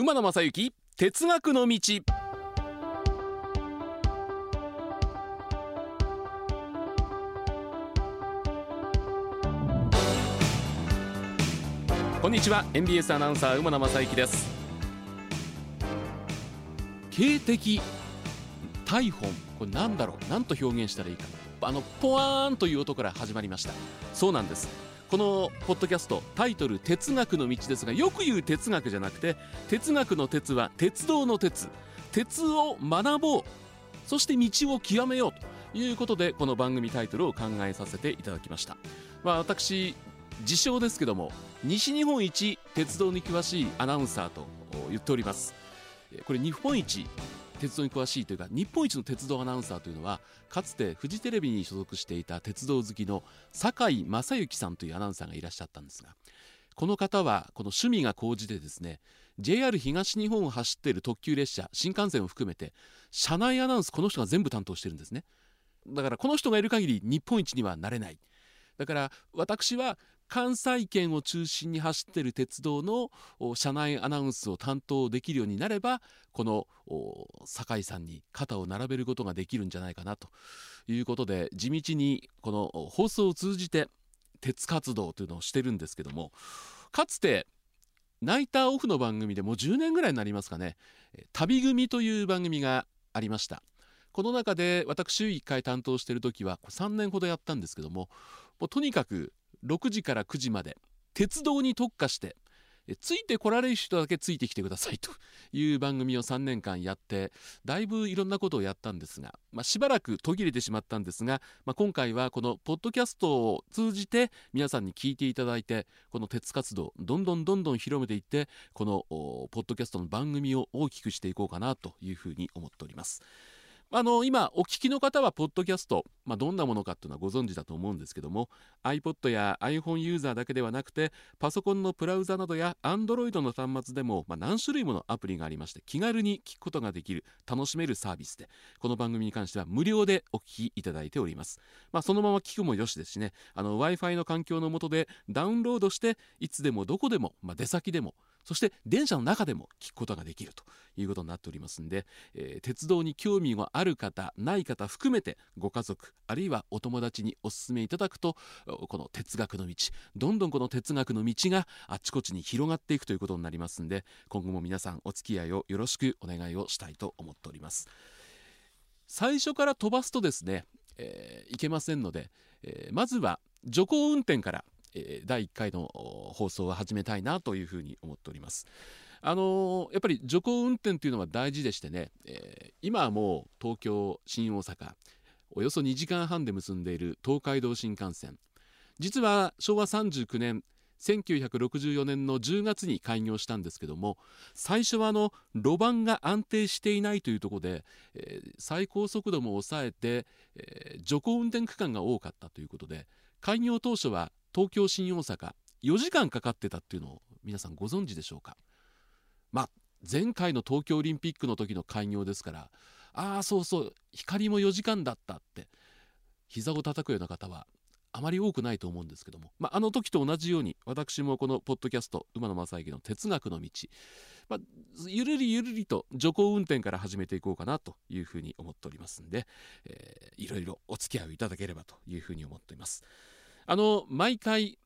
馬野正幸哲学の道。こんにちは NBS アナウンサー馬野正幸です。警笛大本これなんだろう何と表現したらいいか。あのポワーンという音から始まりました。そうなんです。このポッドキャストタイトル「哲学の道」ですがよく言う哲学じゃなくて哲学の鉄は鉄道の鉄鉄を学ぼうそして道を極めようということでこの番組タイトルを考えさせていただきました、まあ、私自称ですけども西日本一鉄道に詳しいアナウンサーと言っております。これ日本一鉄道に詳しいというか日本一の鉄道アナウンサーというのはかつてフジテレビに所属していた鉄道好きの酒井正幸さんというアナウンサーがいらっしゃったんですがこの方はこの趣味が高じてですね JR 東日本を走っている特急列車新幹線を含めて車内アナウンスこの人が全部担当してるんですね。だからこの人がいる限り日本一にはなれない。だから私は関西圏を中心に走っている鉄道の車内アナウンスを担当できるようになればこの酒井さんに肩を並べることができるんじゃないかなということで地道にこの放送を通じて鉄活動というのをしてるんですけどもかつてナイターオフの番組でもう10年ぐらいになりますかね「旅組」という番組がありました。この中で私週1回担当している時は3年ほどやったんですけどももうとにかく6時から9時まで鉄道に特化してついてこられる人だけついてきてくださいという番組を3年間やってだいぶいろんなことをやったんですが、まあ、しばらく途切れてしまったんですが、まあ、今回はこのポッドキャストを通じて皆さんに聞いていただいてこの鉄活動どんどんどんどん広めていってこのポッドキャストの番組を大きくしていこうかなというふうに思っております。あの今お聞きの方はポッドキャスト、まあ、どんなものかっていうのはご存知だと思うんですけども iPod や iPhone ユーザーだけではなくてパソコンのブラウザなどや Android の端末でも、まあ、何種類ものアプリがありまして気軽に聞くことができる楽しめるサービスでこの番組に関しては無料でお聞きいただいております、まあ、そのまま聞くもよしですしね w i f i の環境の下でダウンロードしていつでもどこでも、まあ、出先でもそして電車の中でも聞くことができるということになっておりますんで、えー、鉄道に興味がある方ない方含めてご家族あるいはお友達にお勧めいただくとこの哲学の道どんどんこの哲学の道があちこちに広がっていくということになりますんで今後も皆さんお付き合いをよろしくお願いをしたいと思っております。最初から飛ばすとですね、えー、いけませんので、えー、まずは徐行運転からえ第1回の放送を始めたいなというふうに思っております。あのー、やっぱり徐行運転というのは大事でしてね、えー、今はもう東京新大阪およそ2時間半で結んでいる東海道新幹線実は昭和39年1964年の10月に開業したんですけども最初はあの路盤が安定していないというところで、えー、最高速度も抑えて、えー、徐行運転区間が多かったということで開業当初は東京新大阪4時間かかってたっていうのを皆さんご存知でしょうか？まあ前回の東京オリンピックの時の開業ですからああそうそう光も4時間だったって膝を叩くような方はあまり多くないと思うんですけども、まあ、あの時と同じように私もこのポッドキャスト馬野正幸の哲学の道、まあ、ゆるりゆるりと徐行運転から始めていこうかなというふうに思っておりますんで、えー、いろいろお付き合いをいただければというふうに思っています。あの毎回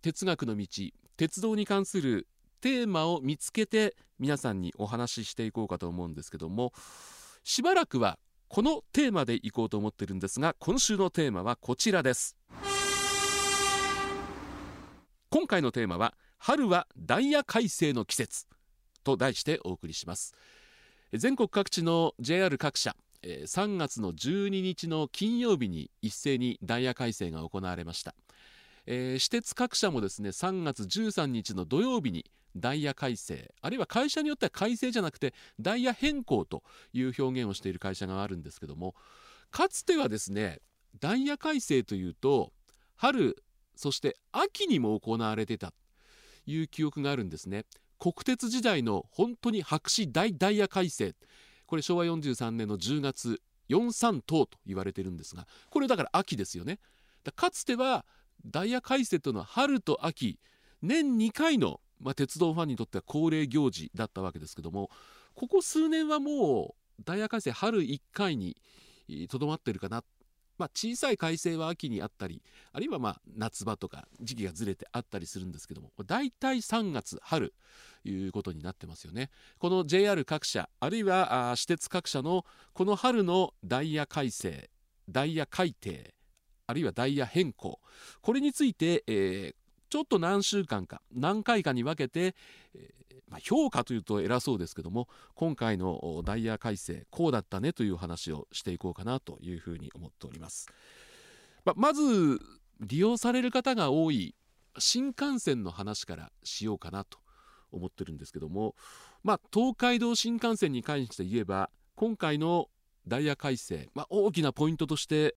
哲学の道鉄道に関するテーマを見つけて皆さんにお話ししていこうかと思うんですけどもしばらくはこのテーマでいこうと思ってるんですが今週のテーマはこちらです。今回のテーマは春はダイヤ改正の季節と題してお送りします。全国各地の JR 各社3月の12日の金曜日に一斉にダイヤ改正が行われました、えー、私鉄各社もですね3月13日の土曜日にダイヤ改正あるいは会社によっては改正じゃなくてダイヤ変更という表現をしている会社があるんですけどもかつてはですねダイヤ改正というと春そして秋にも行われてたという記憶があるんですね。国鉄時代の本当に白紙大ダイヤ改正。これ昭和43年の10月43等と言われてるんですがこれだから秋ですよね。かつてはダイヤ改正というのは春と秋年2回のまあ、鉄道ファンにとっては恒例行事だったわけですけどもここ数年はもうダイヤ改正春1回にとどまってるかな、まあ、小さい改正は秋にあったりあるいはまあ夏場とか時期がずれてあったりするんですけども大体3月春いうことになってますよね。この JR 各社あるいは私鉄各社のこの春のダイヤ改正ダイヤ改定あるいはダイヤ変更これについて、えー、ちょっと何週間か何回かに分けて、えーまあ、評価というと偉そうですけども今回のダイヤ改正こうだったねという話をしていこうかなというふうに思っております。ま、まず利用される方が多い新幹線の話からしようかなと思ってるんですけども、まあ、東海道新幹線に関して言えば今回のダイヤ改正、まあ、大きなポイントとして